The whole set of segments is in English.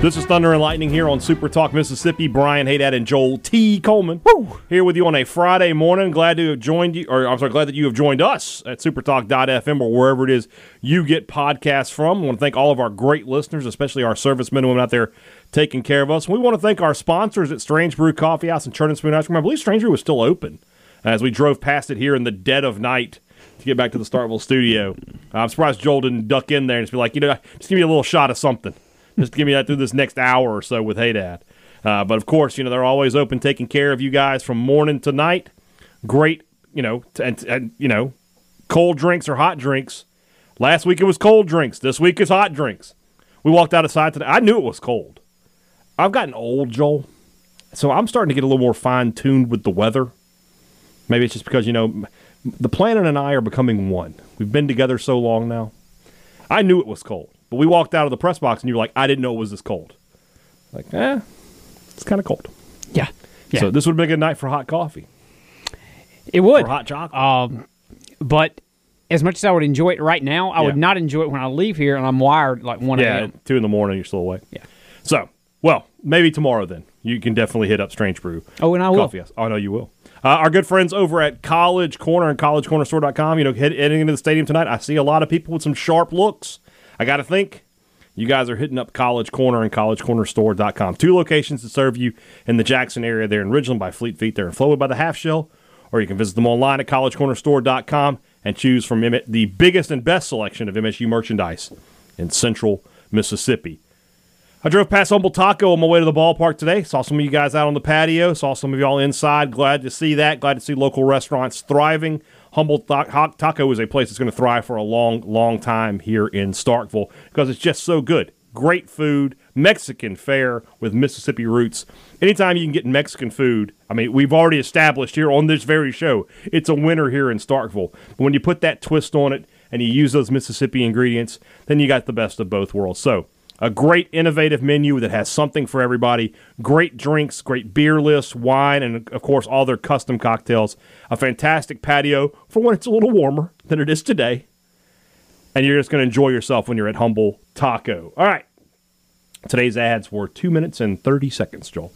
This is Thunder and Lightning here on Super Talk Mississippi. Brian Haydad and Joel T. Coleman Woo! here with you on a Friday morning. Glad to have joined you, or I'm sorry, glad that you have joined us at supertalk.fm or wherever it is you get podcasts from. I want to thank all of our great listeners, especially our servicemen and women out there taking care of us. We want to thank our sponsors at Strange Brew Coffee House and Churn and Spoon Ice Cream. I believe Strange Brew was still open as we drove past it here in the dead of night to get back to the Starkville studio. I'm surprised Joel didn't duck in there and just be like, you know, just give me a little shot of something just give me that through this next hour or so with Haydad. Uh, but of course, you know they're always open, taking care of you guys from morning to night. Great, you know, t- and, and you know, cold drinks or hot drinks. Last week it was cold drinks. This week is hot drinks. We walked outside today. I knew it was cold. I've gotten old, Joel, so I'm starting to get a little more fine tuned with the weather. Maybe it's just because you know the planet and I are becoming one. We've been together so long now. I knew it was cold. But we walked out of the press box and you were like, I didn't know it was this cold. Like, eh, it's kind of cold. Yeah. yeah. So this would have been a good night for hot coffee. It would. Or hot chocolate. Um, but as much as I would enjoy it right now, I Yeah. would not enjoy it when I leave here and I'm wired like 1 yeah, a.m. two in the morning, you're still awake. Yeah. So, well, maybe tomorrow then. You can definitely hit up Strange Brew. Oh, and I will. Coffee House. Oh, I know you will. Uh, our good friends over at College Corner and collegecornerstore.com, you know, head, heading into the stadium tonight, I see a lot of people with some sharp looks. I got to think you guys are hitting up College Corner and collegecornerstore.com. Two locations to serve you in the Jackson area there in Ridgeland by Fleet Feet there in Flowwood by the Half Shell, or you can visit them online at collegecornerstore.com and choose from the biggest and best selection of MSU merchandise in central Mississippi. I drove past Humble Taco on my way to the ballpark today. Saw some of you guys out on the patio. Saw some of y'all inside. Glad to see that. Glad to see local restaurants thriving. Humble Taco is a place that's going to thrive for a long, long time here in Starkville because it's just so good. Great food, Mexican fare with Mississippi roots. Anytime you can get Mexican food, I mean, we've already established here on this very show, it's a winner here in Starkville. But when you put that twist on it and you use those Mississippi ingredients, then you got the best of both worlds. So, a great innovative menu that has something for everybody. Great drinks, great beer lists, wine, and of course all their custom cocktails. A fantastic patio for when it's a little warmer than it is today. And you're just going to enjoy yourself when you're at Humble Taco. All right. Today's ads were two minutes and 30 seconds, Joel.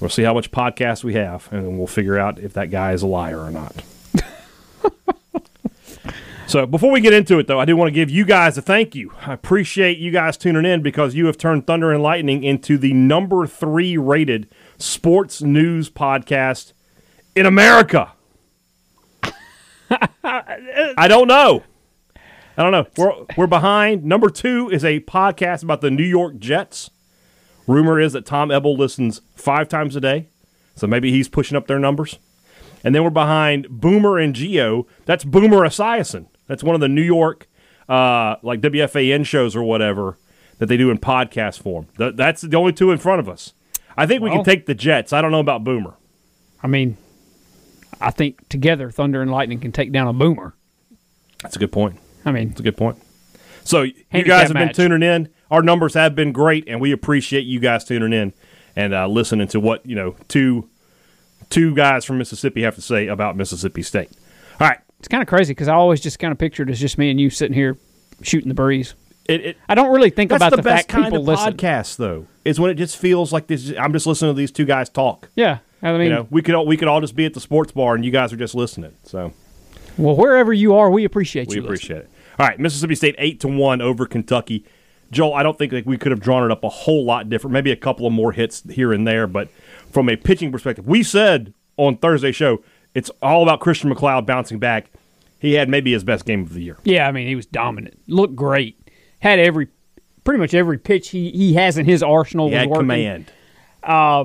We'll see how much podcast we have, and we'll figure out if that guy is a liar or not. So before we get into it, though, I do want to give you guys a thank you. I appreciate you guys tuning in because you have turned Thunder and Lightning into the number three rated sports news podcast in America. I don't know. I don't know. We're we're behind. Number two is a podcast about the New York Jets. Rumor is that Tom Ebel listens five times a day, so maybe he's pushing up their numbers. And then we're behind Boomer and Geo. That's Boomer Esiason. That's one of the New York, uh, like WFAN shows or whatever that they do in podcast form. Th- that's the only two in front of us. I think we can take the Jets. I don't know about Boomer. I mean, I think together Thunder and Lightning can take down a boomer. That's a good point. I mean, That's a good point. So you guys have been tuning in. Our numbers have been great, and we appreciate you guys tuning in and uh, listening to what you know two two guys from Mississippi have to say about Mississippi State. All right, it's kind of crazy because I always just kind of pictured it as just me and you sitting here shooting the breeze. it, it I don't really think about the, the, best fact kind people of listen. podcast, though. Is when it just feels like this. I'm just listening to these two guys talk. Yeah, I mean, You know, we could all, we could all just be at the sports bar, and you guys are just listening. So well, wherever you are, we appreciate we you. We appreciate it. All right, Mississippi State eight to one over Kentucky. Joel, I don't think like we could have drawn it up a whole lot different. Maybe a couple of more hits here and there, but from a pitching perspective, we said on Thursday show it's all about Christian McLeod bouncing back. He had maybe his best game of the year. Yeah, I mean, he was dominant. Looked great. Had every, pretty much every pitch he, he has in his arsenal He was had working. command. Uh,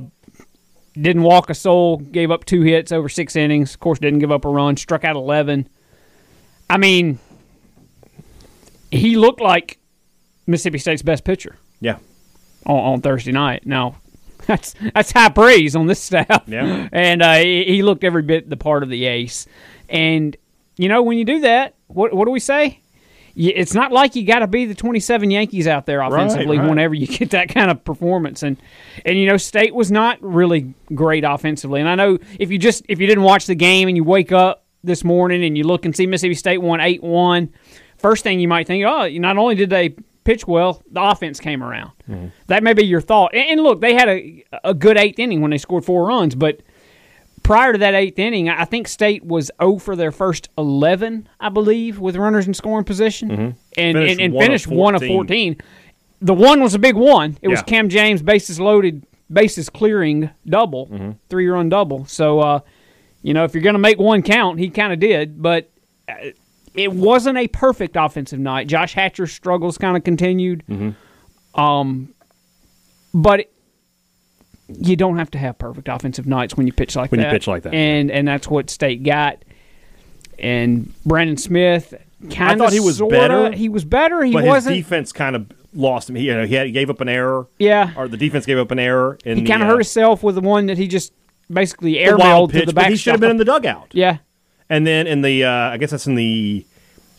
didn't walk a soul, gave up two hits over six innings. Of course, didn't give up a run, struck out 11. I mean, he looked like Mississippi State's best pitcher Yeah. on, on Thursday night. Now, that's that's high praise on this staff. Yeah. And uh, he, he looked every bit the part of the ace. And you know, when you do that, what what do we say? It's not like you got to be the 27 Yankees out there offensively right. whenever you get that kind of performance. And and you know, State was not really great offensively. And I know if you just if you didn't watch the game and you wake up this morning and you look and see Mississippi State won 8-1, first thing you might think, oh, not only did they pitch well, the offense came around. That may be your thought. And, and look, they had a a good eighth inning when they scored four runs, but prior to that eighth inning, I think State was 0 for their first 11, I believe, with runners in scoring position, and Finished and, and one of finished one of 14. 14. The one was a big one. It was Cam James, bases loaded, bases clearing double, Mm-hmm. three run double. So, uh, you know, if you're going to make one count, he kind of did, but. Uh, it wasn't a perfect offensive night. Josh Hatcher's struggles kind of continued. Mm-hmm. Um, but you don't have to have perfect offensive nights when you pitch like that. When you pitch like that. and and that's what State got. And Brandon Smith kind of thought he was sorta, better, He was better. He But wasn't. his defense kind of lost him. He, you know, he, had, he gave up an error. yeah, Or the defense gave up an error. And he kind of uh, hurt himself with the one that he just basically the airmailed to the backstop. he should have been in the dugout. yeah. And then in the, uh, I guess that's in the,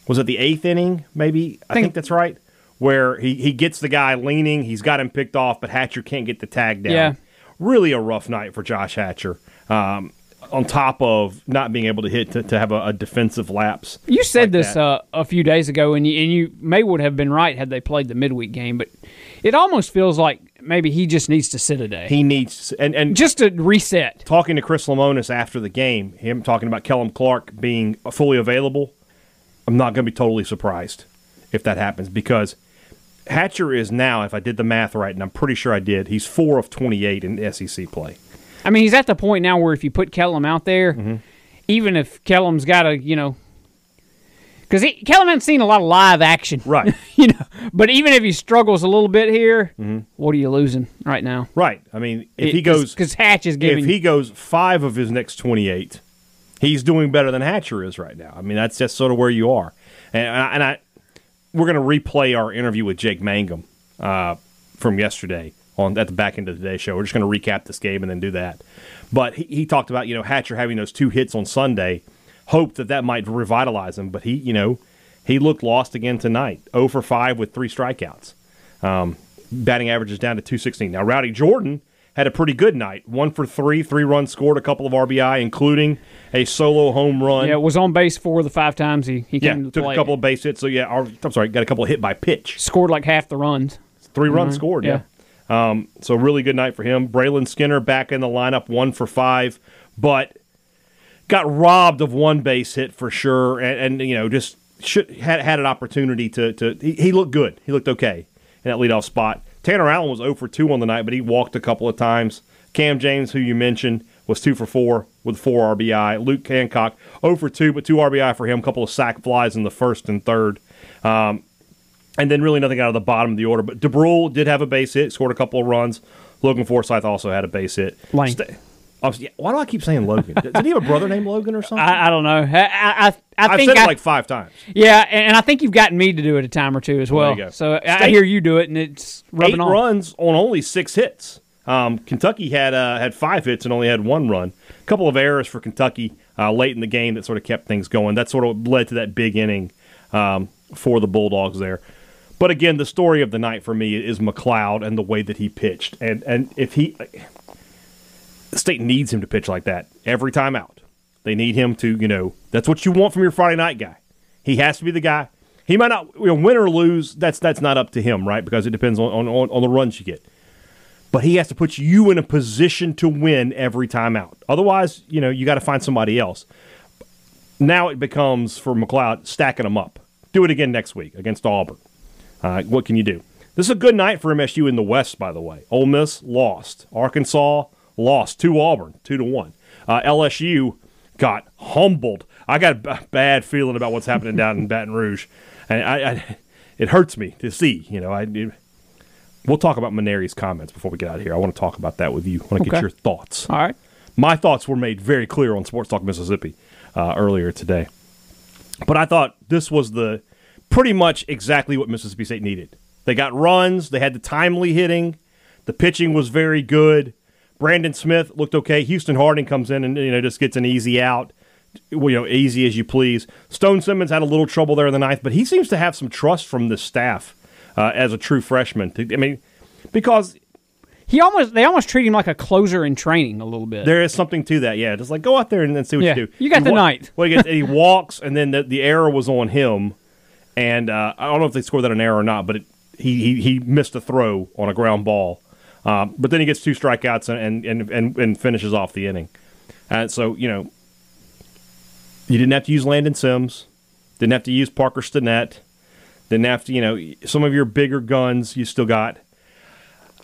was it the eighth inning? Maybe I think, Think- that's right. Where he, he gets the guy leaning, he's got him picked off, but Hatcher can't get the tag down. Yeah. Really a rough night for Josh Hatcher. Um, on top of not being able to hit to, to have a, a defensive lapse. You said like this uh, a few days ago, and you, and you may would have been right had they played the midweek game, but it almost feels like maybe he just needs to sit a day, He needs and and just to reset. talking to Chris Lemonis after the game, him talking about Kellum Clark being fully available, I'm not going to be totally surprised if that happens because Hatcher is now, if I did the math right, and I'm pretty sure I did, he's four of 28 in SEC play. I mean, he's at the point now where if you put Kellum out there, Mm-hmm. even if Kellum's got a, you know, because Kellum hasn't seen a lot of live action, Right. you know, but even if he struggles a little bit here, Mm-hmm. what are you losing right now? Right. I mean, if he goes, because Hatch is giving, if he goes five of his next 28, he's doing better than Hatcher is right now. I mean, that's just sort of where you are. And, I, and I, we're going to replay our interview with Jake Mangum uh, from yesterday on at the back end of the day show. We're just going to recap this game and then do that. But he, he talked about you know Hatcher having those two hits on Sunday, hoped that that might revitalize him. But he you know he looked lost again tonight, 0 for five with three strikeouts. Um, batting average is down to 216. Now Rowdy Jordan had a pretty good night, one for three, three runs scored, a couple of RBI, including a solo home run. yeah, was on base four of the five times he, he Yeah, came to took play. a couple of base hits. So yeah, I'm sorry, got a couple of hit by pitch. scored like half the runs. 3 runs scored. yeah. Yeah. Um, so really good night for him. Brayland Skinner back in the lineup, one for five, but got robbed of one base hit for sure, and, and you know just should had had an opportunity to to he, he looked good. He looked okay in that leadoff spot. Tanner Allen was 0 for 2 on the night, but he walked a couple of times. Cam James, who you mentioned, was 2 for 4 with 4 RBI. Luke Hancock 0 for 2, but 2 RBI for him. A couple of sac flies in the first and third. Um, and then really nothing out of the bottom of the order. But Dubrule did have a base hit, scored a couple of runs. Logan Forsythe also had a base hit. Sta- oh, why do I keep saying Logan? Did he have a brother named Logan or something? I, I don't know. I I, I, I I've think said I, it like five times. yeah, and, and I think you've gotten me to do it a time or two as well. go. So I hear you do it, and it's rubbing Eight off. runs on only six hits. Um, Kentucky had uh, had five hits and only had one run. A couple of errors for Kentucky uh, late in the game that sort of kept things going. That sort of led to that big inning um, for the Bulldogs there. But again, the story of the night for me is McLeod and the way that he pitched. And and if he, state needs him to pitch like that every time out. They need him to, you know, that's what you want from your Friday night guy. He has to be the guy. He might not you know, win or lose. That's that's not up to him, right? Because it depends on, on, on, the runs you get. But he has to put you in a position to win every time out. Otherwise, you know, you got to find somebody else. Now it becomes for McLeod stacking them up. Do it again next week against Auburn. Uh, what can you do? This is a good night for MSU in the West, by the way. Ole Miss lost. Arkansas lost to Auburn, two to one. Uh, LSU got humbled. I got a b- bad feeling about what's happening down in Baton Rouge, and I, I, it hurts me to see. You know, I, it- we'll talk about Mainieri's comments before we get out of here. I want to talk about that with you. I want to Okay. get your thoughts. All right. My thoughts were made very clear on Sports Talk Mississippi uh, earlier today. But I thought this was the pretty much exactly what Mississippi State needed. They got runs, they had the timely hitting, the pitching was very good. Brandon Smith looked okay. Houston Harding comes in and you know just gets an easy out. Well, you know, easy as you please. Stone Simmons had a little trouble there in the ninth, but he seems to have some trust from the staff uh, as a true freshman. I mean, because He almost they almost treat him like a closer in training a little bit. There is something to that, yeah. Just like go out there and then see what Yeah. you do. You got He the ninth. Well, he, gets, he walks, and then the, the error was on him, and uh, I don't know if they scored that an error or not, but it, he, he he missed a throw on a ground ball. Um, but then he gets two strikeouts and and, and and finishes off the inning. And so you know, you didn't have to use Landon Sims, didn't have to use Parker Stinnett, didn't have to you know some of your bigger guns you still got.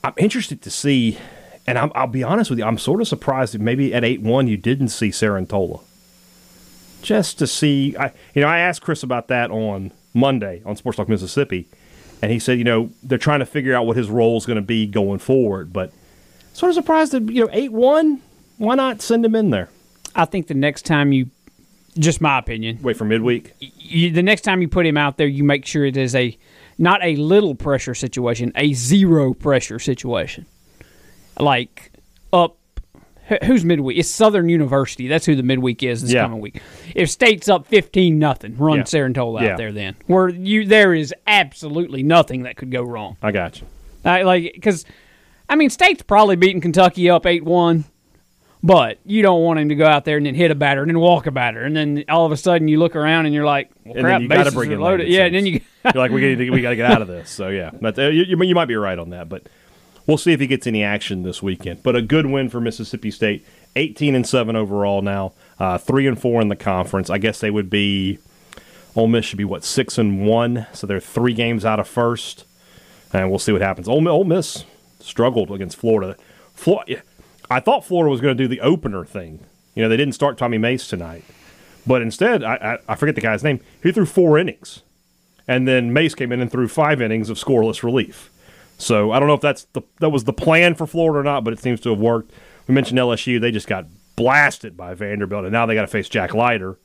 I'm interested to see, and I'm, I'll be honest with you, I'm sort of surprised that maybe at eight one you didn't see Sarantola. Just to see, I you know I asked Chris about that on Monday on Sports Talk Mississippi, and he said you know they're trying to figure out what his role is going to be going forward, but sort of surprised that you know eight one. Why not send him in there? I think the next time you, just my opinion, Wait for midweek. you, the next time you put him out there, you make sure it is a not a little pressure situation, a zero pressure situation. Like up, who's midweek? It's Southern University. That's who the midweek is this Yeah. coming week. If State's up fifteen nothing, run Yeah. Sarantola Yeah. out there. Then where you there is absolutely nothing that could go wrong. I got you. Uh, like because, I mean, State's probably beating Kentucky up eight one. But you don't want him to go out there and then hit a batter and then walk a batter and then all of a sudden you look around and you're like, well, crap, you got to bases bring are loaded. Yeah, and then you You're like, we got we got to get out of this. So yeah, but uh, you you might be right on that. But we'll see if he gets any action this weekend. But a good win for Mississippi State, 18 and seven overall now, uh, three and four in the conference. I guess they would be. Ole Miss should be what six and one, so they're three games out of first, and we'll see what happens. Ole, Ole Miss struggled against Florida. I thought Florida was going to do the opener thing. You know, they didn't start Tommy Mace tonight, but instead, I, I, I forget the guy's name. He threw four innings and then Mace came in and threw five innings of scoreless relief. So I don't know if that's the that was the plan for Florida or not, but it seems to have worked. We mentioned LSU; they just got blasted by Vanderbilt, and now they got to face Jack Leiter.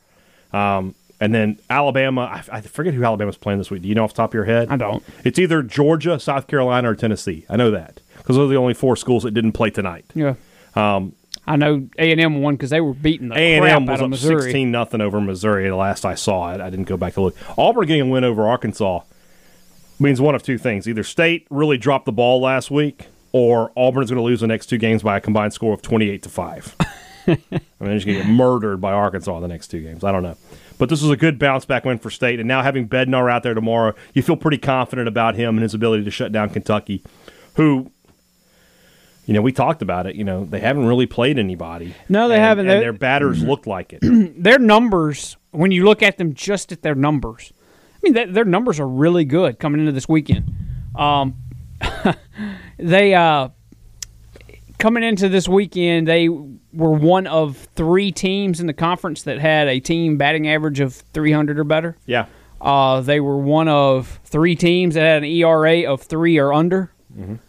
Um, and then Alabama, I, I forget who Alabama's playing this week. Do you know off the top of your head? I don't. It's either Georgia, South Carolina, or Tennessee. I know that because those are the only four schools that didn't play tonight. Yeah. Um, I know A and M won because they were beating the A and crap M was out of up Missouri. sixteen nothing over Missouri. The last I saw it, I didn't go back to look. Auburn getting a win over Arkansas means one of two things: either State really dropped the ball last week, or Auburn's going to lose the next two games by a combined score of twenty-eight to five. I mean, they're just going to get murdered by Arkansas the next two games. I don't know, but this was a good bounce back win for State, and now having Bednar out there tomorrow, you feel pretty confident about him and his ability to shut down Kentucky, who. You know, we talked about it. You know, they haven't really played anybody. No, they And- haven't. And their batters looked like it. Their numbers, when you look at them just at their numbers, I mean, th- their numbers are really good coming into this weekend. Um, they uh, coming into this weekend, they were one of three teams in the conference that had a team batting average of 300 or better. Yeah. Uh, they were one of three teams that had an ERA of three or under.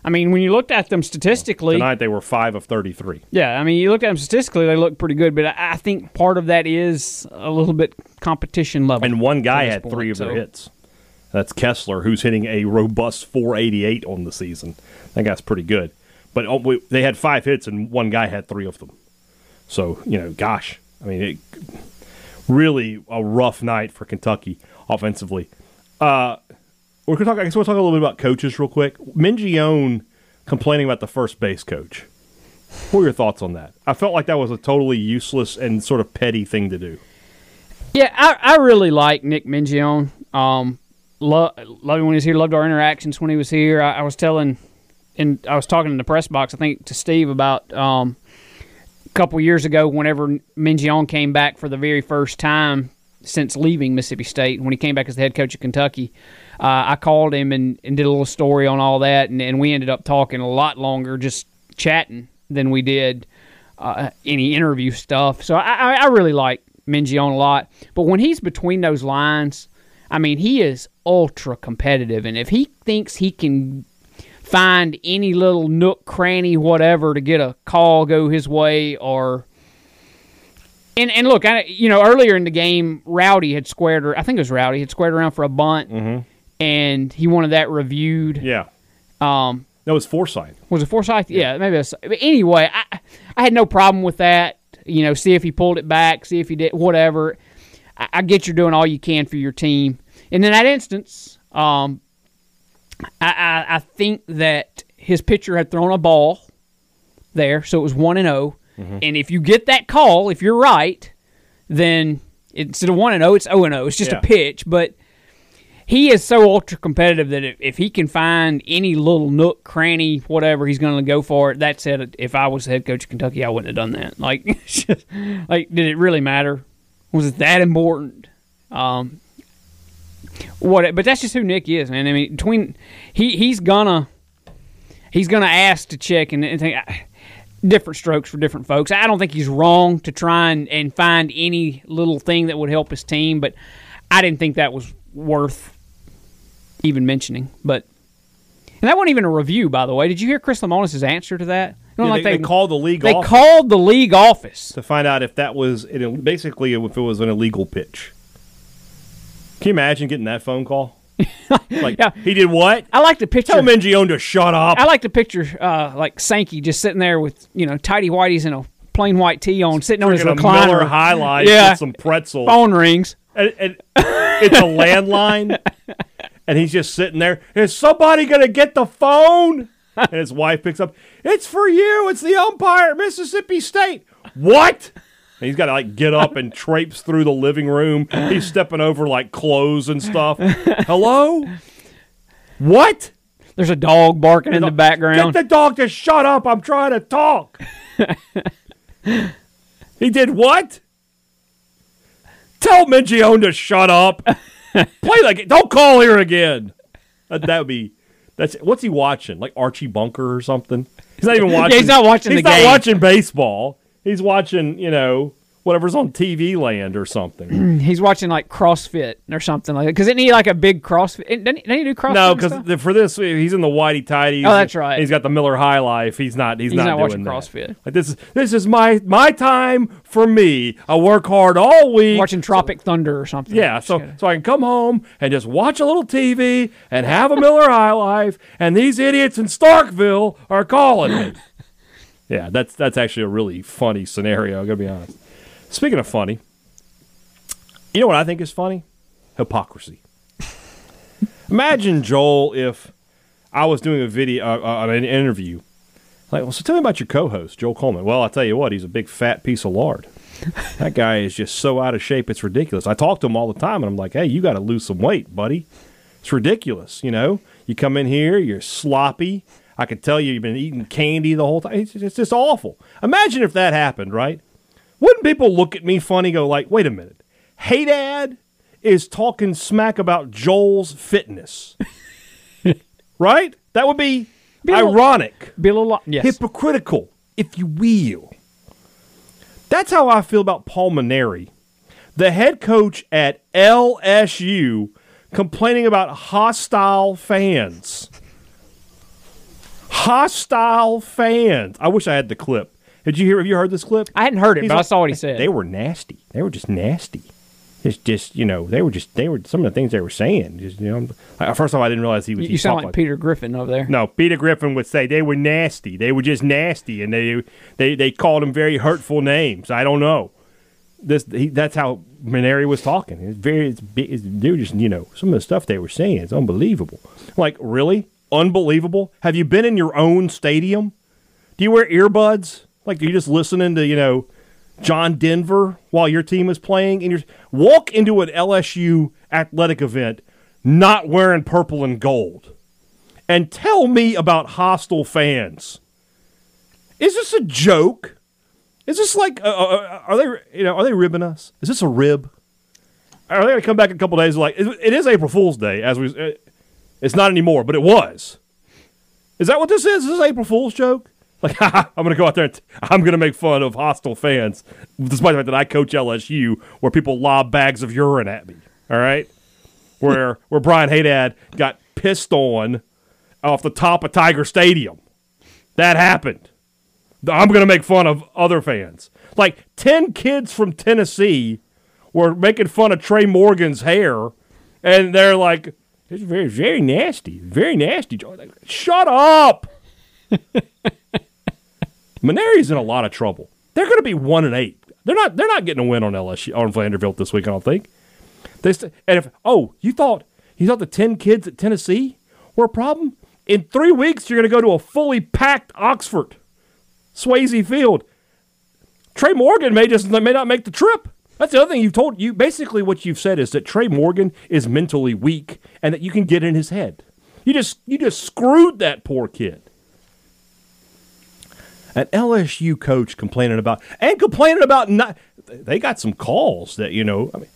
I mean, when you looked at them statistically, Tonight they were five of thirty-three. yeah, I mean, you look at them statistically, they look pretty good, but I, I think part of that is a little bit competition level. And one guy had three of their hits. That's Kessler, who's hitting a robust 488 on the season. That guy's pretty good. But oh, we- they had five hits, and one guy had three of them. So, you know, gosh. I mean, it, really a rough night for Kentucky offensively. Uh, we're to talk, I guess we'll talk a little bit about coaches real quick. Mingione complaining about the first base coach. What are your thoughts on that? I felt like that was a totally useless and sort of petty thing to do. Yeah, I, I really like Nick Mingione. Um, lo- loved him when he was here. Loved our interactions when he was here. I, I was telling, and I was talking in the press box, I think, to Steve about um, a couple years ago. Whenever Mingione came back for the very first time since leaving Mississippi State, when he came back as the head coach of Kentucky, I called him and, and did a little story on all that, and, and we ended up talking a lot longer, just chatting than we did uh, any interview stuff. So I, I, really like Mingione a lot. But when he's between those lines, I mean, he is ultra competitive, and if he thinks he can find any little nook, cranny, whatever to get a call go his way or. And, and look, I, you know, earlier in the game, Rowdy had squared, or I think it was Rowdy, had squared around for a bunt, and he wanted that reviewed. Yeah. Um, That was Forsythe. was it Forsythe? Yeah, maybe. That's, but anyway, I I had no problem with that. You know, see if he pulled it back, see if he did whatever. I, I get you're doing all you can for your team, and in that instance, um, I, I I think that his pitcher had thrown a ball there, so it was one and 0 And if you get that call, if you're right, then instead of one and zero, it's zero and zero. It's just Yeah. a pitch, but he is so ultra competitive that if, if he can find any little nook, cranny, whatever, he's going to go for it. That said, if I was the head coach of Kentucky, I wouldn't have done that. Like, like, did it really matter? Was it that important? Um, what? But that's just who Nick is, man. I mean, between he he's gonna he's gonna ask to check and, and think. Different strokes for different folks. I don't think he's wrong to try and, and find any little thing that would help his team, but I didn't think that was worth even mentioning. But and that wasn't even a review, by the way. Did you hear Chris Lemonis' answer to that? Yeah, like they, they called the league they office called the league office. to find out if that was basically if it was an illegal pitch. Can you imagine getting that phone call? like Yeah. he did what? I like to picture. Tell Mingione to shut up. I like to picture uh, like Sankey just sitting there with you know tidy whities and a plain white tee on, sitting on his a Miller recliner. High Life Yeah. with some pretzels. Phone rings. and, and it's a landline, and he's just sitting there. Is somebody gonna get the phone? And his wife picks up. It's for you. It's the umpire, Mississippi State. What? And he's got to like get up and traipse through the living room. He's stepping over like clothes and stuff. Hello? What? There's a dog barking in the background. Get the dog to shut up. I'm trying to talk. he did what? Tell Mingione to shut up. Play like don't call here again. That, that would be that's what's he watching? Like Archie Bunker or something? He's not even watching. he's not watching He's the not game. watching baseball. He's watching, you know, whatever's on TV land or something. He's watching like CrossFit or something like that. Because isn't he like a big CrossFit? Didn't he, didn't he do CrossFit? no, because for this, he's in the whitey tighties. Oh, that's right. He's got the Miller High Life. He's not. He's, He's not, not doing watching that. CrossFit. Like this is this is my my time for me. I work hard all week. watching Tropic Thunder or something. yeah, so so I can come home and just watch a little TV and have a Miller High Life, and these idiots in Starkville are calling me. Yeah, that's that's actually a really funny scenario. I gotta be honest. Speaking of funny, you know what I think is funny? Hypocrisy. Imagine Joel if I was doing a video, uh, uh, an interview. Like, well, so tell me about your co-host, Joel Coleman. Well, I'll tell you what, he's a big fat piece of lard. that guy is just so out of shape, it's ridiculous. I talk to him all the time, and I'm like, hey, you got to lose some weight, buddy. It's ridiculous, you know. You come in here, you're sloppy. I can tell you, you've been eating candy the whole time. It's just awful. Imagine if that happened, right? Wouldn't people look at me funny? Go like, wait a minute, Haydad is talking smack about Joel's fitness, right? That would be, Be a little- ironic Be a little. Yes. hypocritical, if you will. That's how I feel about Paul Mainieri, the head coach at LSU, complaining about hostile fans. Hostile fans. I wish I had the clip. Did you hear? Have you heard this clip? I hadn't heard it, He's but I saw what he said. They were nasty. They were just nasty. It's just you know they were just they were some of the things they were saying. Just you know, like, first off, I didn't realize he was. you he sound talked like Peter Griffin over there. no, Peter Griffin would say they were nasty. They were just nasty, and they they they called him very hurtful names. I don't know. This he, that's how Mainieri was talking. It's very it's, it's they were just you know some of the stuff they were saying is unbelievable. Like really unbelievable. Have you been in your own stadium? Do you wear earbuds? Like are you just listening to you know John Denver while your team is playing, and you walk into an LSU athletic event not wearing purple and gold and tell me about hostile fans. Is this a joke? Is this like uh, uh, are they you know are they ribbing us? Is this a rib? Are they gonna come back in a couple days like it it is April Fool's Day as we uh, it's not anymore, but it was. Is that what this is? Is this April Fool's joke? Like I'm gonna go out there and t- I'm gonna make fun of hostile fans, despite the fact that I coach LSU, where people lob bags of urine at me. All right, where where Brian Haydad got pissed on off the top of Tiger Stadium. That happened. I'm going to make fun of other fans. Like 10 kids from Tennessee were making fun of Trey Morgan's hair, and they're like, it's very, very nasty. Very nasty. Like, Shut up. Mainieri's in a lot of trouble. They're going to be one and eight. They're not. They're not getting a win on LSU on Vanderbilt this week. I don't think. They st- and if oh, you thought you thought the ten kids at Tennessee were a problem? In three weeks, you're going to go to a fully packed Oxford, Swayze Field. Trey Morgan may just may not make the trip. That's the other thing you've told you. Basically, what you've said is that Trey Morgan is mentally weak and that you can get in his head. You just you just screwed that poor kid. An LSU coach complaining about and complaining about not. They got some calls that you know. I mean,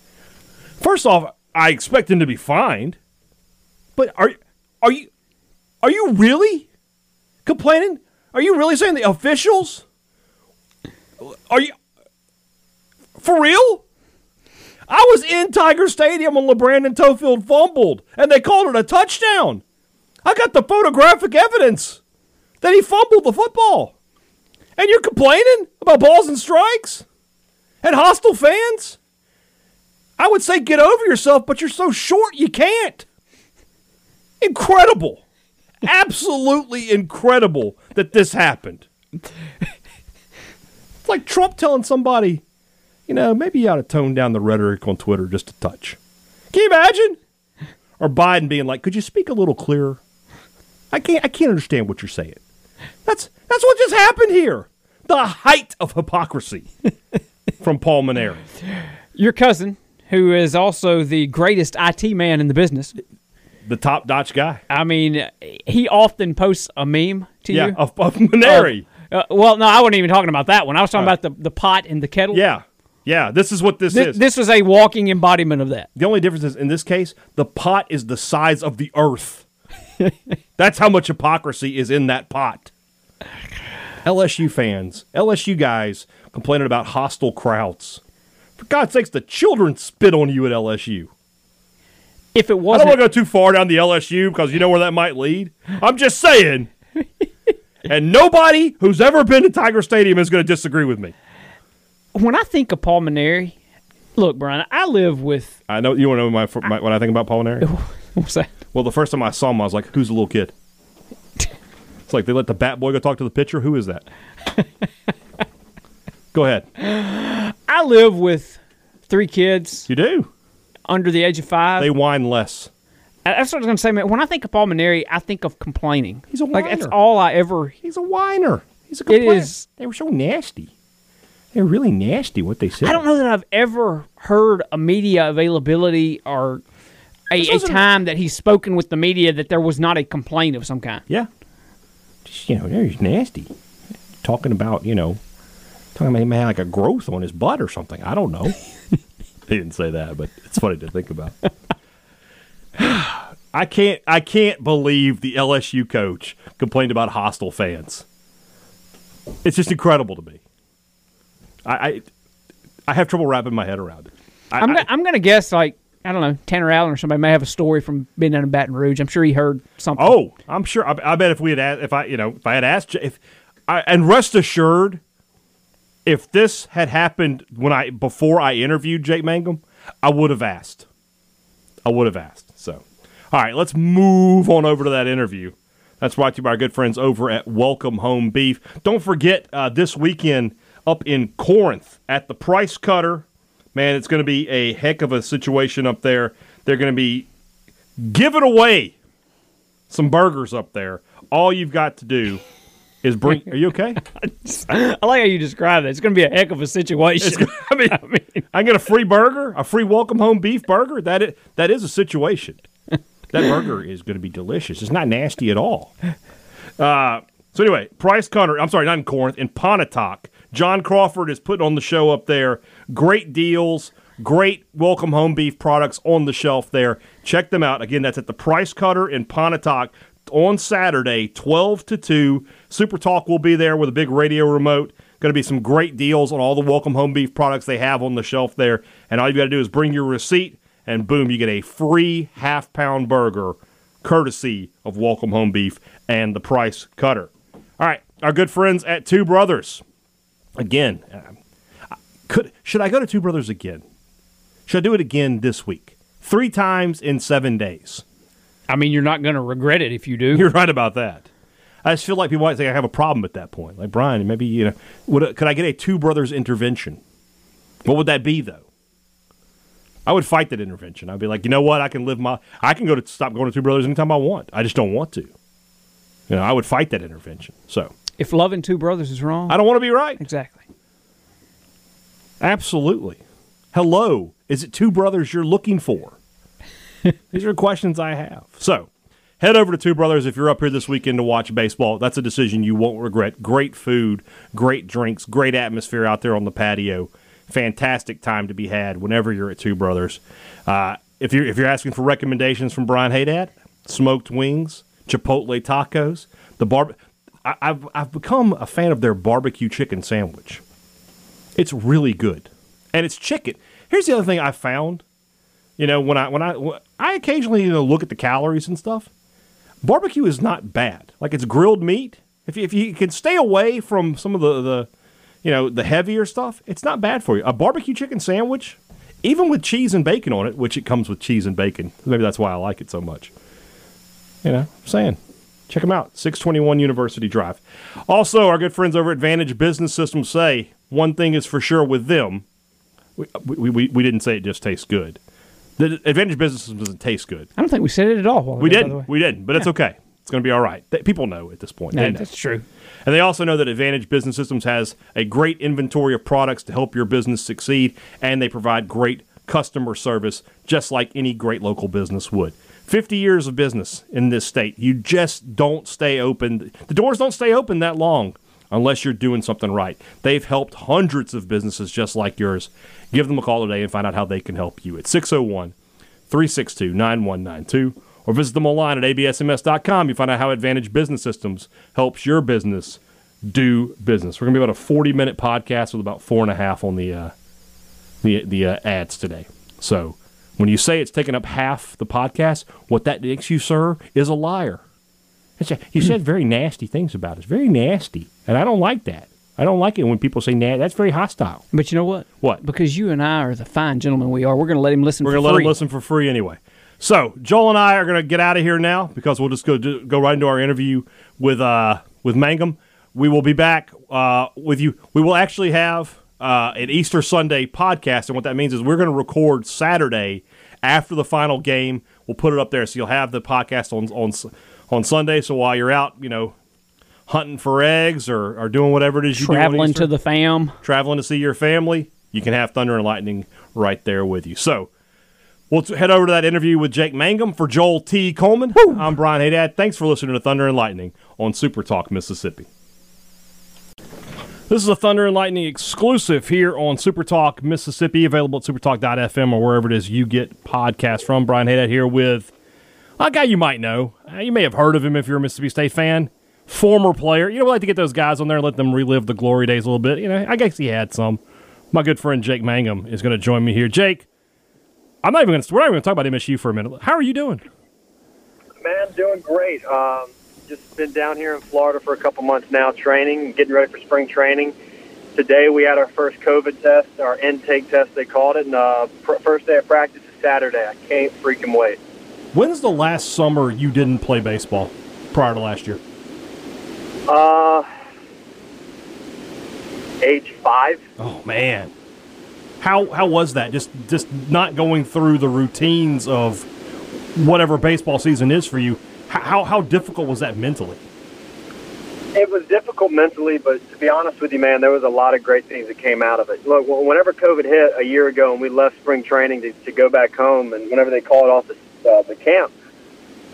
first off, I expect him to be fined, but are are you are you really complaining? Are you really saying the officials? Are you for real? I was in Tiger Stadium when LaBrandon Toefield fumbled, and they called it a touchdown. I got the photographic evidence that he fumbled the football. And you're complaining about balls and strikes? And hostile fans? I would say get over yourself, but you're so short you can't. Incredible. Absolutely incredible that this happened. It's like Trump telling somebody, you know, maybe you ought to tone down the rhetoric on Twitter just a touch. Can you imagine? Or Biden being like, could you speak a little clearer? I can't I can't understand what you're saying. That's that's what just happened here. The height of hypocrisy from Paul Mainieri. Your cousin, who is also the greatest IT man in the business. The top Dutch guy. I mean, he often posts a meme to Yeah, you. of, of Mainieri. Uh, well, no, I wasn't even talking about that one. I was talking Oh. about the, the pot and the kettle. yeah. Yeah. This is what this Thi- is. this is a walking embodiment of that. The only difference is in this case, the pot is the size of the earth. That's how much hypocrisy is in that pot. LSU fans, LSU guys complaining about hostile crowds. For God's sakes, the children spit on you at LSU. If it wasn't, I don't want to go too far down the LSU because you know where that might lead. I'm just saying. and nobody who's ever been to Tiger Stadium is going to disagree with me. when I think of Paul Mainieri, look, Brian, I live with I know you want to know my, my what I think about Paul Mainieri. what's that? Well, the first time I saw him, I was like, "Who's the little kid?" It's like they let the bat boy go talk to the pitcher. Who is that? go ahead. I live with three kids You do. under the age of five. They whine less. That's what I was going to say, man. When I think of Paul Mainieri, I think of complaining. He's a like that's all I ever. He's a whiner. He's a complainer. is- They were so nasty. They were really nasty. What they said. I don't know that I've ever heard a media availability or a, a time that he's spoken with the media that there was not a complaint of some kind. Yeah. Just you know, they're just nasty. Talking about you know, talking about him have like a growth on his butt or something. I don't know. he didn't say that, but it's funny to think about. I can't. I can't believe the LSU coach complained about hostile fans. It's just incredible to me. I I, I have trouble wrapping my head around it. I, I'm, gonna, I'm going to guess like I don't know Tanner Allen or somebody may have a story from being down in Baton Rouge. I'm sure he heard something. Oh, I'm sure. I, I bet if we had asked, if I, you know, if I had asked, if, I, and rest assured, if this had happened when I before I interviewed Jake Mangum, I would have asked. I would have asked. So, all right, let's move on over to that interview. That's brought to you by our good friends over at Welcome Home Beef. Don't forget uh, this weekend up in Corinth at the Price Cutter. Man, it's going to be a heck of a situation up there. They're going to be giving away some burgers up there. All you've got to do is bring. Are you okay? I like how you describe it. It's going to be a heck of a situation. I mean, I mean, I get a free burger, a free welcome home beef burger. That is, that is a situation. That burger is going to be delicious. It's not nasty at all. Uh, so anyway, Price Cutter. I'm sorry, not in Corinth, in Pontotoc. John Crawford is putting on the show up there. Great deals, great welcome home beef products on the shelf there. Check them out. Again, that's at the Price Cutter in Pontotoc on Saturday, 12 to 2. Super Talk will be there with a big radio remote. Going to be some great deals on all the welcome home beef products they have on the shelf there. And all you got to do is bring your receipt, and boom, you get a free half pound burger courtesy of Welcome Home Beef and the Price Cutter. All right, our good friends at Two Brothers. Again, could should I go to Two Brothers again? Should I do it again this week? Three times in seven days. I mean, you're not going to regret it if you do. You're right about that. I just feel like people might think I have a problem at that point. Like Brian, maybe you know, would could I get a Two Brothers intervention? What would that be though? I would fight that intervention. I'd be like, you know what? I can live my. I can go to stop going to Two Brothers anytime I want. I just don't want to. You know, I would fight that intervention. So if loving two brothers is wrong, I don't want to be right. exactly. Absolutely. Hello, is it two brothers you're looking for? These are questions I have. So, head over to Two Brothers if you're up here this weekend to watch baseball. That's a decision you won't regret. Great food, great drinks, great atmosphere out there on the patio. Fantastic time to be had whenever you're at Two Brothers. Uh, if you're if you're asking for recommendations from Brian Haydad, smoked wings, chipotle tacos, the bar. I, I've I've become a fan of their barbecue chicken sandwich. It's really good, and it's chicken. Here's the other thing I found. You know, when I when I I occasionally you know look at the calories and stuff. Barbecue is not bad. Like it's grilled meat. If you, if you can stay away from some of the, the you know the heavier stuff, it's not bad for you. A barbecue chicken sandwich, even with cheese and bacon on it, which it comes with cheese and bacon. Maybe that's why I like it so much. You know, I'm saying. Check them out, 621 University Drive. Also, our good friends over at Advantage Business Systems say one thing is for sure with them. We, we, we, we didn't say it just tastes good. The Advantage Business Systems doesn't taste good. I don't think we said it at all. We ago, didn't. We didn't. But it's okay. It's going to be all right. Th- People know at this point. No, that's true. And they also know that Advantage Business Systems has a great inventory of products to help your business succeed, and they provide great customer service just like any great local business would. 50 years of business in this state. You just don't stay open. The doors don't stay open that long unless you're doing something right. They've helped hundreds of businesses just like yours. Give them a call today and find out how they can help you at 601 362 9192 or visit them online at absms.com. You find out how Advantage Business Systems helps your business do business. We're going to be about a 40 minute podcast with about four and a half on the, uh, the, the uh, ads today. So when you say it's taking up half the podcast, what that makes you, sir, is a liar. You said very nasty things about us. Very nasty. And I don't like that. I don't like it when people say nasty. That's very hostile. But you know what? What? Because you and I are the fine gentlemen we are. We're going to let him listen We're for going to let free. them listen for free anyway. So Joel and I are going to get out of here now because we'll just go go right into our interview with uh, with Mangum. We will be back uh, with you. We will actually have uh, an Easter Sunday podcast, and what that means is we're going to record Saturday after the final game. We'll put it up there, so you'll have the podcast on on on Sunday. So while you're out, you know, hunting for eggs or, or doing whatever it is you do on Traveling Easter to the fam. traveling to see your family, you can have Thunder and Lightning right there with you. So we'll t- head over to that interview with Jake Mangum for Joel T. Coleman. I'm Brian Haydad. Thanks for listening to Thunder and Lightning on Super Talk Mississippi. This is a Thunder and Lightning exclusive here on Super Talk Mississippi, available at supertalk.fm or wherever it is you get podcasts from. Brian Haydad here with a guy you might know. You may have heard of him if you're a Mississippi State fan. Former player. You know, we like to get those guys on there and let them relive the glory days a little bit. You know, I guess he had some. My good friend Jake Mangum is going to join me here. Jake, I'm not even going to. We're not even going to talk about MSU for a minute. How are you doing? Man, doing great. Um, just been down here in Florida for a couple months now, training, getting ready for spring training. Today we had our first COVID test, our intake test they called it, and uh, pr- first day of practice is Saturday. I can't freaking wait. When's the last summer you didn't play baseball prior to last year? Uh, age five. Oh man, how how was that? Just just not going through the routines of whatever baseball season is for you. How how, difficult was that mentally? It was difficult mentally, but to be honest with you, man, there was a lot of great things that came out of it. Look, whenever COVID hit a year ago and we left spring training to, to go back home, and whenever they called off the, uh, the camp,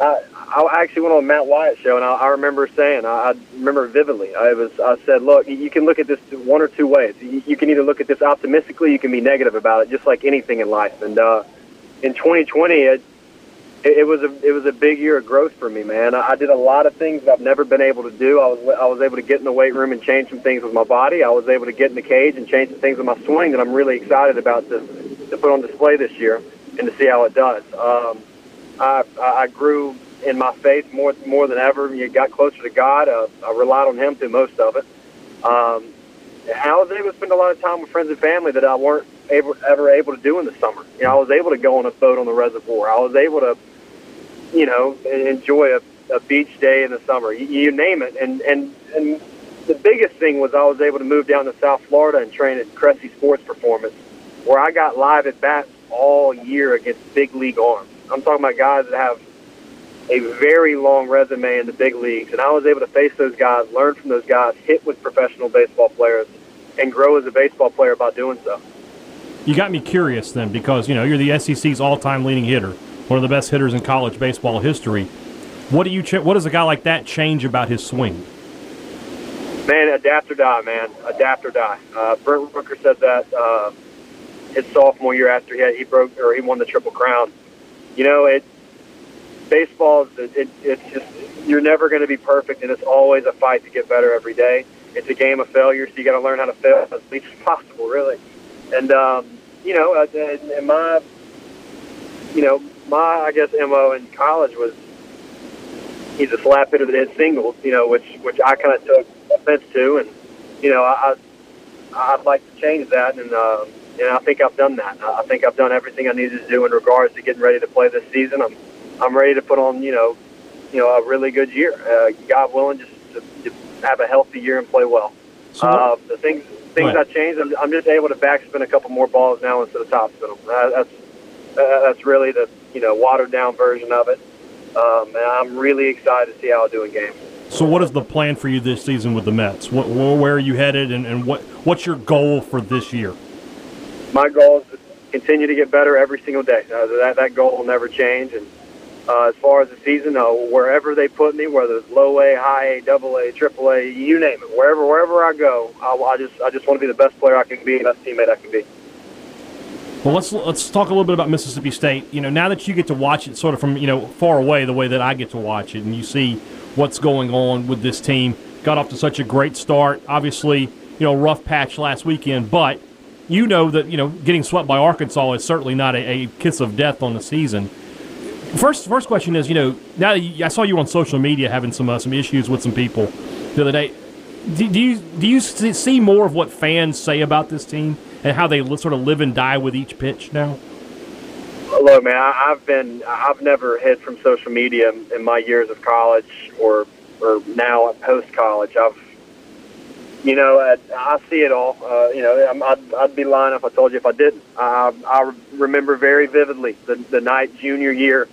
I, I actually went on Matt Wyatt show, and I, I remember saying, I, I remember vividly, I was, I said, look, you- can look at this one or two ways. You, you can either look at this optimistically, you can be negative about it, just like anything in life. And uh, in 2020, it, it, was a it was a big year of growth for me, man. I, I did a lot of things that I've never been able to do. I was I was able to get in the weight room and change some things with my body. I was able to get in the cage and change some things with my swing that I'm really excited about to to put on display this year and to see how it does. Um, I I grew in my faith more more than ever. You got closer to God. Uh, I relied on Him through most of it. Um, I was able to spend a lot of time with friends and family that I weren't able, ever able to do in the summer. You know, I was able to go on a boat on the reservoir. I was able to, you know, enjoy a, a beach day in the summer. You, you name it. And and and the biggest thing was I was able to move down to South Florida and train at Cressy Sports Performance, where I got live at bats all year against big league arms. I'm talking about guys that have a very long resume in the big leagues, and I was able to face those guys, learn from those guys, hit with professional baseball players, and grow as a baseball player by doing so. You got me curious then, because you know you're the SEC's all-time leading hitter, one of the best hitters in college baseball history. What do you? Ch- what does a guy like that change about his swing? Man, adapt or die, man. Adapt or die. Uh, Brent Rooker said that uh, his sophomore year after he had, he broke or he won the triple crown. You know, it baseball it, it, it's just you're never going to be perfect, and it's always a fight to get better every day. It's a game of failure, so you got to learn how to fail as least as possible, really. And um, you know, uh, and my, you know, my I guess mo in college was he's a slap hitter that hits singles, you know, which which I kind of took offense to, and you know, I I'd like to change that, and uh, and I think I've done that. I think I've done everything I needed to do in regards to getting ready to play this season. I'm I'm ready to put on, you know, you know, a really good year. Uh, God willing, just to, to have a healthy year and play well. So, uh, the things things I changed, I'm, I'm just able to backspin a couple more balls now instead of topspin them. Uh, that's uh, that's really the you know watered down version of it. Um, and I'm really excited to see how I do in games. So, what is the plan for you this season with the Mets? What, where are you headed, and, and what what's your goal for this year? My goal is to continue to get better every single day. Uh, that that goal will never change, and uh, as far as the season, uh, wherever they put me, whether it's low A, high A, double A, triple A, you name it, wherever wherever I go, I, I just I just want to be the best player I can be, best teammate I can be. Well, let's let's talk a little bit about Mississippi State. You know, now that you get to watch it sort of from you know far away, the way that I get to watch it, and you see what's going on with this team. Got off to such a great start. Obviously, you know, rough patch last weekend, but you know that you know getting swept by Arkansas is certainly not a, a kiss of death on the season. First, first question is, you know, now you, I saw you on social media having some uh, some issues with some people the other day. Do, do, you do you see more of what fans say about this team and how they sort of live and die with each pitch now? Look, man, I, have been I've never hid from social media in my years of college or or now post college. I've you know, I, I see it all. Uh, you know, I'd, I'd be lying if I told you if I didn't. I, I remember very vividly the, the night junior year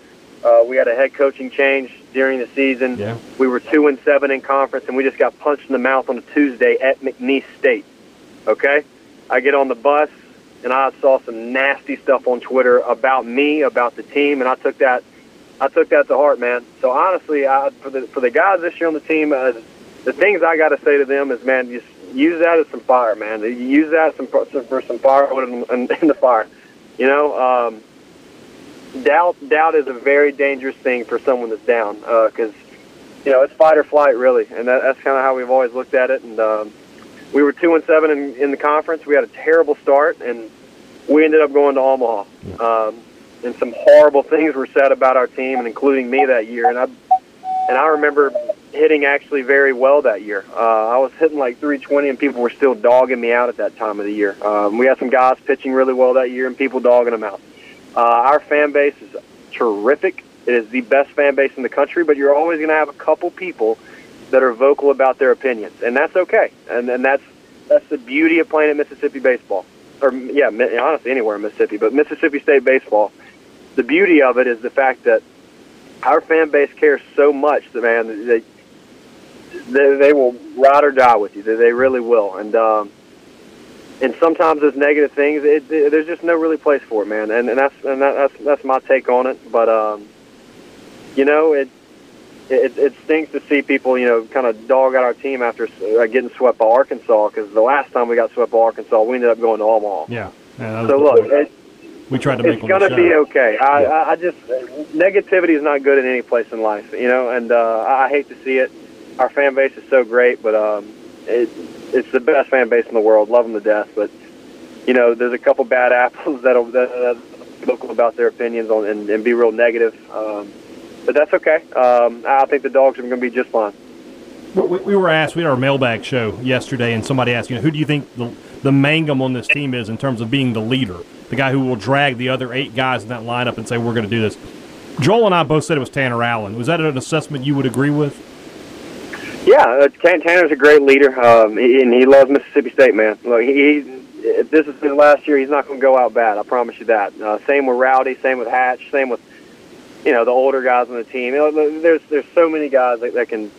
uh, we had a head coaching change during the season. Yeah. We were two and seven in conference, and we just got punched in the mouth on a Tuesday at McNeese State. Okay, I get on the bus, and I saw some nasty stuff on Twitter about me, about the team, and I took that, I took that to heart, man. So honestly, I, for the for the guys this year on the team, uh, the things I got to say to them is, man, just use that as some fire, man. Use that some, for some firewood in, in, in the fire. You know. Um, doubt doubt is a very dangerous thing for someone that's down because uh, you know it's fight or flight really, and that, that's kind of how we've always looked at it. And um, we were two and seven in, in the conference. We had a terrible start, and we ended up going to Omaha. Um, and some horrible things were said about our team, and including me that year. And I and I remember hitting actually very well that year. Uh, I was hitting like 320, and people were still dogging me out at that time of the year. Um, we had some guys pitching really well that year, and people dogging them out. Uh, our fan base is terrific. It is the best fan base in the country, but you're always going to have a couple people that are vocal about their opinions, and that's okay. And and that's that's the beauty of playing at Mississippi baseball, or yeah, honestly anywhere in Mississippi, but Mississippi State baseball. The beauty of it is the fact that our fan base cares so much that man they they, they will ride or die with you. They, they really will, and um, and sometimes those negative things, it, it, there's just no really place for it, man. And, and that's and that, that's that's my take on it. But um, you know, it, it it stinks to see people, you know, kind of dog out our team after uh, getting swept by Arkansas. Because the last time we got swept by Arkansas, we ended up going to Omaha. Yeah. yeah so look, it, we tried to make it's going to be okay. I, yeah. I I just negativity is not good in any place in life, you know. And uh, I hate to see it. Our fan base is so great, but um, it it's the best fan base in the world. Love them to death, but you know, there's a couple bad apples that'll that, vocal about their opinions on and, and be real negative. Um, but that's okay. Um, I think the dogs are going to be just fine. We, we were asked, we had our mailbag show yesterday, and somebody asked, you know, who do you think the, the Mangum on this team is in terms of being the leader? The guy who will drag the other eight guys in that lineup and say, we're going to do this. Joel and I both said it was Tanner Allen. Was that an assessment you would agree with? Yeah, uh, Tanner's a great leader, um, and he loves Mississippi State, man. Look, he, if this is his last year, he's not going to go out bad. I promise you that. Uh, same with Rowdy, same with Hatch, same with you know the older guys on the team. You know, there's there's so many guys that, that can.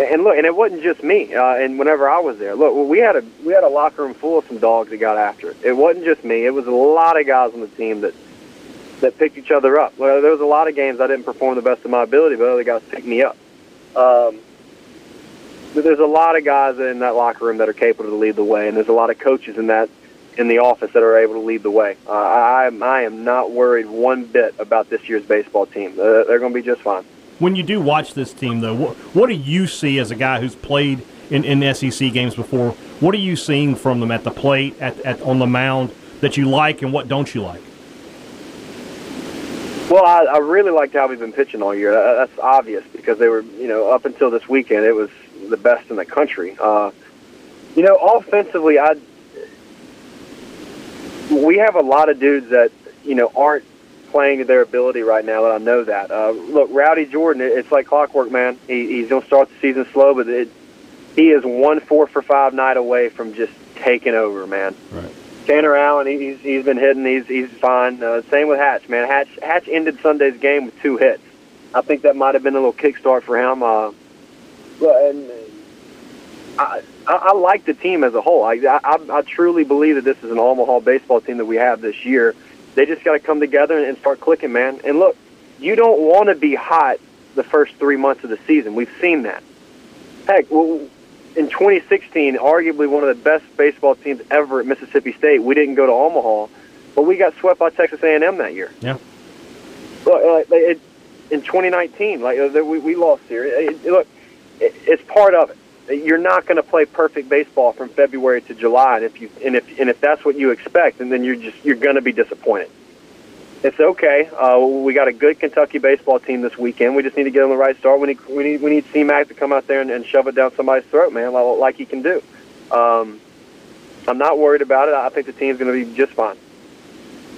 And look, and it wasn't just me. Uh, and whenever I was there, look, we had a we had a locker room full of some dogs that got after it. It wasn't just me. It was a lot of guys on the team that that picked each other up. Well, there was a lot of games I didn't perform the best of my ability, but other guys picked me up. Um, there's a lot of guys in that locker room that are capable to lead the way, and there's a lot of coaches in that in the office that are able to lead the way. Uh, I, I am not worried one bit about this year's baseball team. Uh, they're going to be just fine. When you do watch this team, though, what, what do you see as a guy who's played in, in SEC games before? What are you seeing from them at the plate, at, at on the mound that you like, and what don't you like? Well, I, I really liked how we've been pitching all year. That's obvious because they were, you know, up until this weekend, it was the best in the country. Uh, you know, offensively, I we have a lot of dudes that you know aren't playing to their ability right now. And I know that. Uh, look, Rowdy Jordan, it's like clockwork, man. He, he's going to start the season slow, but it, he is one four for five night away from just taking over, man. Right. Tanner Allen, he's he's been hitting. He's he's fine. Uh, same with Hatch, man. Hatch Hatch ended Sunday's game with two hits. I think that might have been a little kickstart for him. Uh, and I, I, I like the team as a whole. I, I I truly believe that this is an Omaha baseball team that we have this year. They just got to come together and start clicking, man. And look, you don't want to be hot the first three months of the season. We've seen that. Heck, well, in 2016, arguably one of the best baseball teams ever at Mississippi State. We didn't go to Omaha, but we got swept by Texas A&M that year. Yeah. Look, uh, it, in 2019, like uh, we, we lost here. It, look, it's part of it. You're not going to play perfect baseball from February to July, and if you and if and if that's what you expect, and then you're just you're going to be disappointed. It's okay. Uh, we got a good Kentucky baseball team this weekend. We just need to get on the right start. We need we need we need C-Mac to come out there and, and shove it down somebody's throat, man, like, like he can do. Um, I'm not worried about it. I think the team's going to be just fine.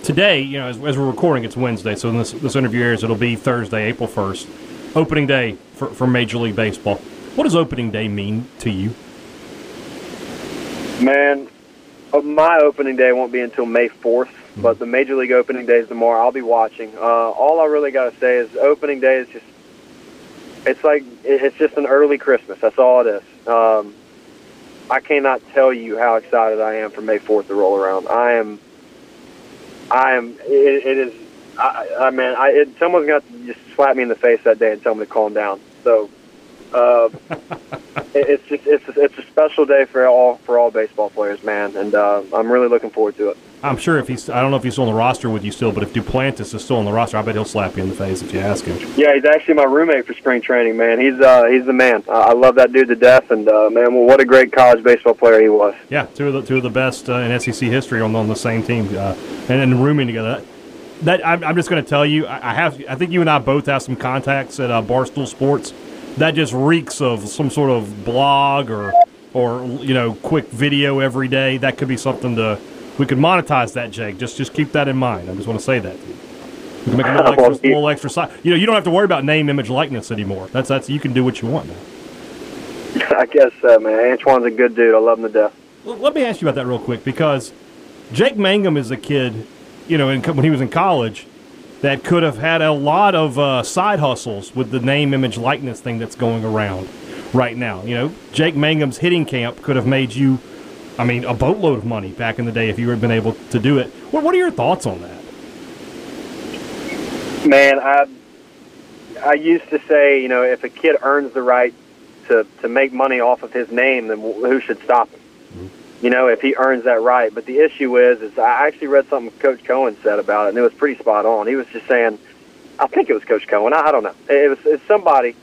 Today, you know, as, as we're recording, it's Wednesday, so this, this interview airs, it'll be Thursday, April 1st, opening day for, for Major League Baseball. What does opening day mean to you? Man, uh, my opening day won't be until May 4th, mm-hmm. but the Major League opening day is tomorrow. I'll be watching. Uh, all I really got to say is opening day is just, it's like, it's just an early Christmas. That's all it is. Um, I cannot tell you how excited I am for May 4th to roll around. I am, I am, it, it is, I, I mean, I, it, someone's got to just slap me in the face that day and tell me to calm down. So, uh, it's just it's it's a special day for all for all baseball players, man, and uh, I'm really looking forward to it. I'm sure if he's I don't know if he's still on the roster with you still, but if Duplantis is still on the roster, I bet he'll slap you in the face if you ask him. Yeah, he's actually my roommate for spring training, man. He's uh, he's the man. I love that dude to death, and uh, man, well, what a great college baseball player he was. Yeah, two of the two of the best uh, in SEC history on on the same team, uh, and, then rooming together. That I'm, I'm just going to tell you, I, I have I think you and I both have some contacts at uh, Barstool Sports that just reeks of some sort of blog or or you know quick video every day. That could be something to we could monetize that, Jake. Just just keep that in mind. I just want to say that. We can make a little extra, little extra side. You know, you don't have to worry about name, image, likeness anymore. That's that's you can do what you want now. I guess so, man. Antoine's a good dude. I love him to death. Well, let me ask you about that real quick because Jake Mangum is a kid, you know, in, when he was in college that could have had a lot of uh, side hustles with the name, image, likeness thing that's going around right now. You know, Jake Mangum's hitting camp could have made you, I mean, a boatload of money back in the day if you had been able to do it. What, what are your thoughts on that? Man, I I used to say, you know, if a kid earns the right to to make money off of his name, then who should stop him? You know, if he earns that right. But the issue is, is I actually read something Coach Cohen said about it, and it was pretty spot on. He was just saying, I think it was Coach Cohen. I, I don't know. It was it's somebody.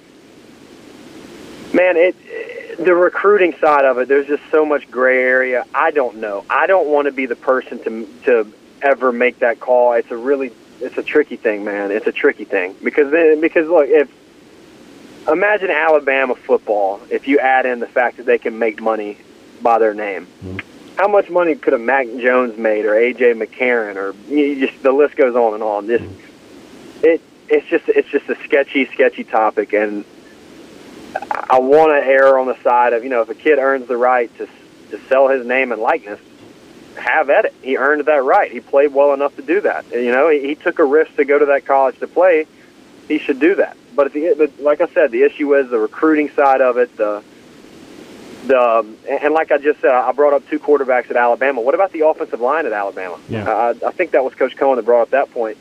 Man, it, the recruiting side of it. There's just so much gray area. I don't know. I don't want to be the person to to ever make that call. It's a really it's a tricky thing, man. It's a tricky thing because then, because look, if imagine Alabama football, if you add in the fact that they can make money by their name, mm-hmm. how much money could a Mac Jones made or AJ McCarron or you just the list goes on and on. This mm-hmm. it it's just it's just a sketchy, sketchy topic, and I want to err on the side of you know if a kid earns the right to to sell his name and likeness, have at it. He earned that right. He played well enough to do that. You know, he, he took a risk to go to that college to play. He should do that. But, the, but like I said, the issue is the recruiting side of it. The the and like I just said, I brought up two quarterbacks at Alabama. What about the offensive line at Alabama? Yeah. Uh, I think that was Coach Cohen that brought up that point.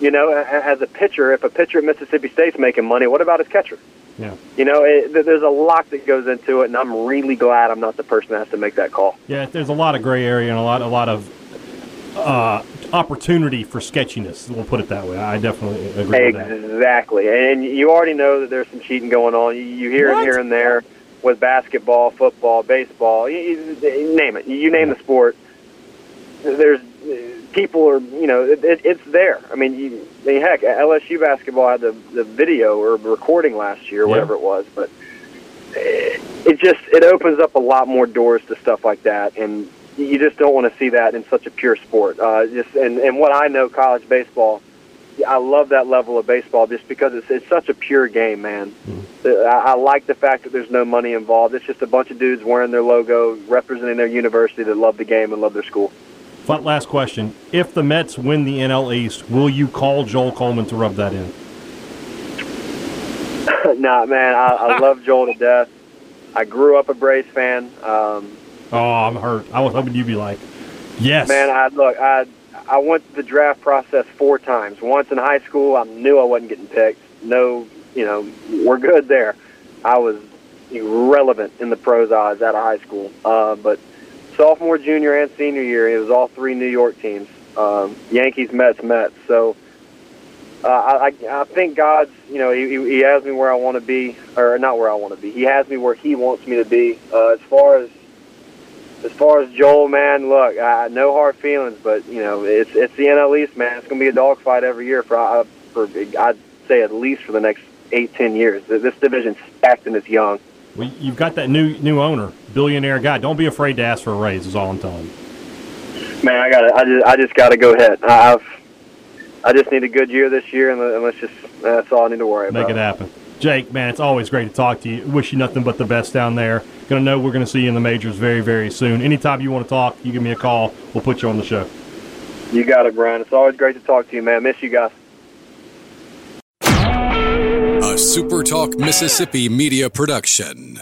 You know, as a pitcher, if a pitcher at Mississippi State's making money, what about his catcher? Yeah. You know, it, there's a lot that goes into it, and I'm really glad I'm not the person that has to make that call. Yeah, there's a lot of gray area and a lot, a lot of uh, opportunity for sketchiness. We'll put it that way. I definitely agree exactly. with that. Exactly, and you already know that there's some cheating going on. You hear what? it here and there with basketball, football, baseball. You, you name it. You name the sport. There's people are, you know, it, it, it's there. I mean, you, I mean, heck, LSU basketball had the the video or recording last year, or whatever it was, but it, it just it opens up a lot more doors to stuff like that, and you just don't want to see that in such a pure sport. Uh, just and and what I know, college baseball. I love that level of baseball just because it's it's such a pure game, man. Mm-hmm. I, I like the fact that there's no money involved. It's just a bunch of dudes wearing their logo, representing their university that love the game and love their school. But Last question. If the Mets win the NL East, will you call Joel Coleman to rub that in? nah, man. I, I love Joel to death. I grew up a Braves fan. Um, oh, I'm hurt. I was hoping you'd be like, yes. Man, I look. I I went the draft process four times. Once in high school, I knew I wasn't getting picked. No, you know, we're good there. I was irrelevant in the pros odds out of high school. Uh, but sophomore, junior, and senior year, it was all three New York teams: um, Yankees, Mets, Mets. So uh, I, I think God's, you know, he, he has me where I want to be, or not where I want to be. He has me where He wants me to be. Uh, as far as as far as Joel, man, look, I, no hard feelings, but you know, it's it's the NL East, man. It's going to be a dogfight every year for uh, for I'd say at least for the next eight, ten years. This division's stacked and it's young. Well, you've got that new new owner, billionaire guy. Don't be afraid to ask for a raise. Is all I'm telling you. Man, I got I just I just got to go ahead. I've I just need a good year this year, and let's just that's all I need to worry Make about. Make it happen. Jake, man, it's always great to talk to you. Wish you nothing but the best down there. Gonna know we're gonna see you in the majors very, very soon. Anytime you want to talk, you give me a call. We'll put you on the show. You got it, Brian. It's always great to talk to you, man. Miss you guys. A SuperTalk Mississippi media production.